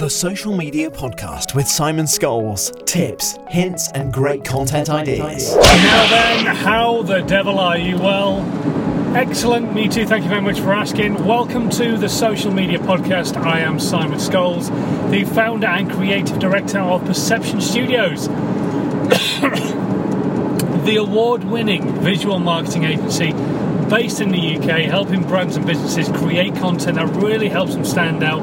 The Social Media Podcast with Simon Scholes. Tips, hints, and great content ideas. Now then, how the devil are you? Well, excellent. Me too. Thank you very much for asking. Welcome to the Social Media Podcast. I am Simon Scholes, the founder and creative director of Perception Studios, the award winning visual marketing agency based in the UK, helping brands and businesses create content that really helps them stand out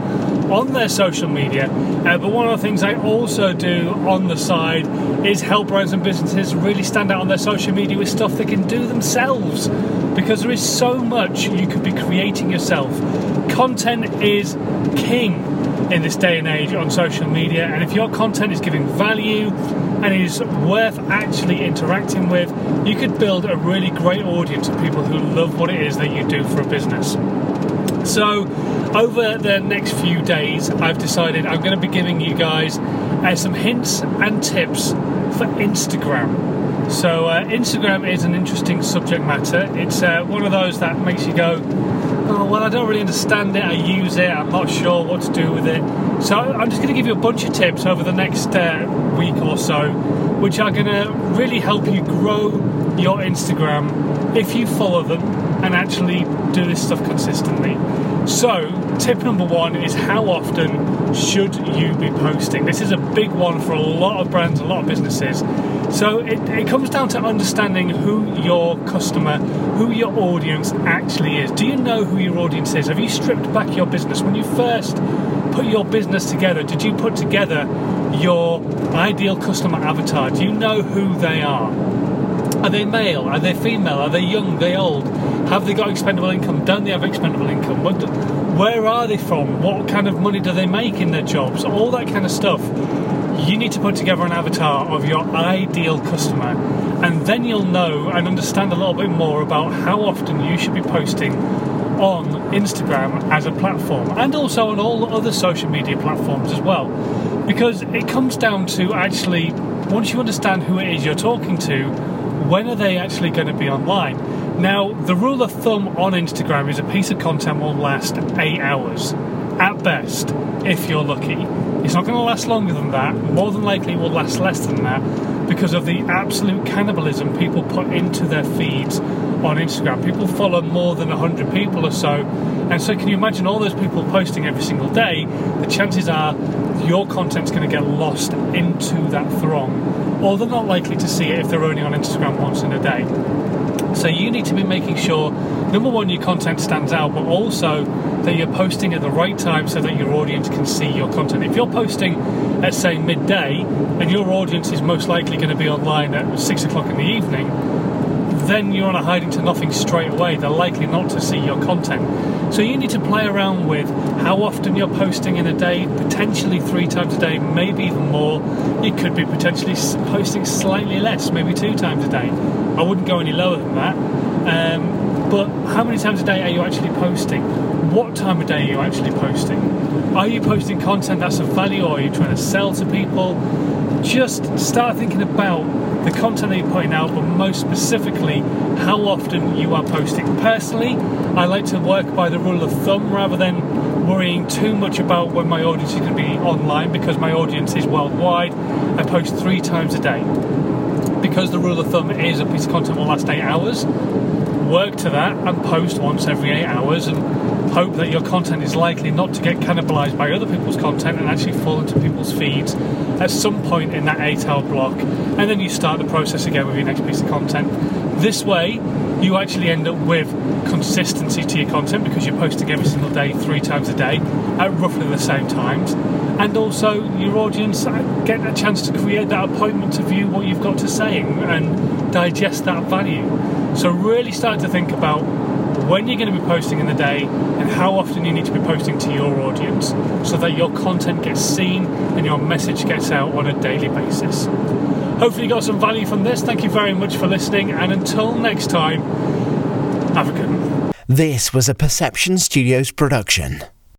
on their social media. Uh, but one of the things I also do on the side is help brands and businesses really stand out on their social media with stuff they can do themselves because there is so much you could be creating yourself. Content is king in this day and age on social media, and if your content is giving value and is worth actually interacting with, you could build a really great audience of people who love what it is that you do for a business. So, over the next few days, I've decided I'm going to be giving you guys uh, some hints and tips for Instagram. So, uh, Instagram is an interesting subject matter. It's uh, one of those that makes you go, oh, well, I don't really understand it. I use it. I'm not sure what to do with it. So, I'm just going to give you a bunch of tips over the next uh, week or so, which are going to really help you grow your Instagram if you follow them and actually do this stuff consistently. So, tip number one is how often should you be posting? This is a big one for a lot of brands, a lot of businesses. So, it, it comes down to understanding who your customer, who your audience actually is. Do you know who your audience is? Have you stripped back your business? When you first put your business together, did you put together your ideal customer avatar? Do you know who they are? Are they male? Are they female? Are they young? Are they old? Have they got expendable income? Don't they have expendable income? What, where are they from? What kind of money do they make in their jobs? All that kind of stuff. You need to put together an avatar of your ideal customer, and then you'll know and understand a little bit more about how often you should be posting on Instagram as a platform and also on all other social media platforms as well. Because it comes down to actually, once you understand who it is you're talking to, when are they actually going to be online? Now, the rule of thumb on Instagram is a piece of content will last eight hours at best, if you're lucky. It's not going to last longer than that. More than likely, it will last less than that because of the absolute cannibalism people put into their feeds on Instagram. People follow more than 100 people or so, and so can you imagine all those people posting every single day? The chances are your content's going to get lost into that throng, or they're not likely to see it if they're only on Instagram once in a day. So you need to be making sure, number one, your content stands out, but also that you're posting at the right time so that your audience can see your content. If you're posting at say midday and your audience is most likely going to be online at six o'clock in the evening, then you're on a hiding to nothing straight away. They're likely not to see your content. So you need to play around with how often you're posting in a day, potentially three times a day, maybe even more. You could be potentially posting slightly less, maybe two times a day. I wouldn't go any lower than that. Um, but how many times a day are you actually posting? What time of day are you actually posting? Are you posting content that's of value or are you trying to sell to people? Just start thinking about the content that you're putting out, but most specifically, how often you are posting. Personally, I like to work by the rule of thumb rather than worrying too much about when my audience is going to be online because my audience is worldwide. I post three times a day. Because the rule of thumb is a piece of content will last eight hours, work to that and post once every eight hours and hope that your content is likely not to get cannibalized by other people's content and actually fall into people's feeds at some point in that eight hour block. And then you start the process again with your next piece of content. This way, you actually end up with consistency to your content because you're posting every single day, three times a day, at roughly the same times. And also, your audience get a chance to create that appointment to view what you've got to say and digest that value. So, really start to think about when you're going to be posting in the day and how often you need to be posting to your audience so that your content gets seen and your message gets out on a daily basis. Hopefully, you got some value from this. Thank you very much for listening, and until next time, have a good one. This was a Perception Studios production.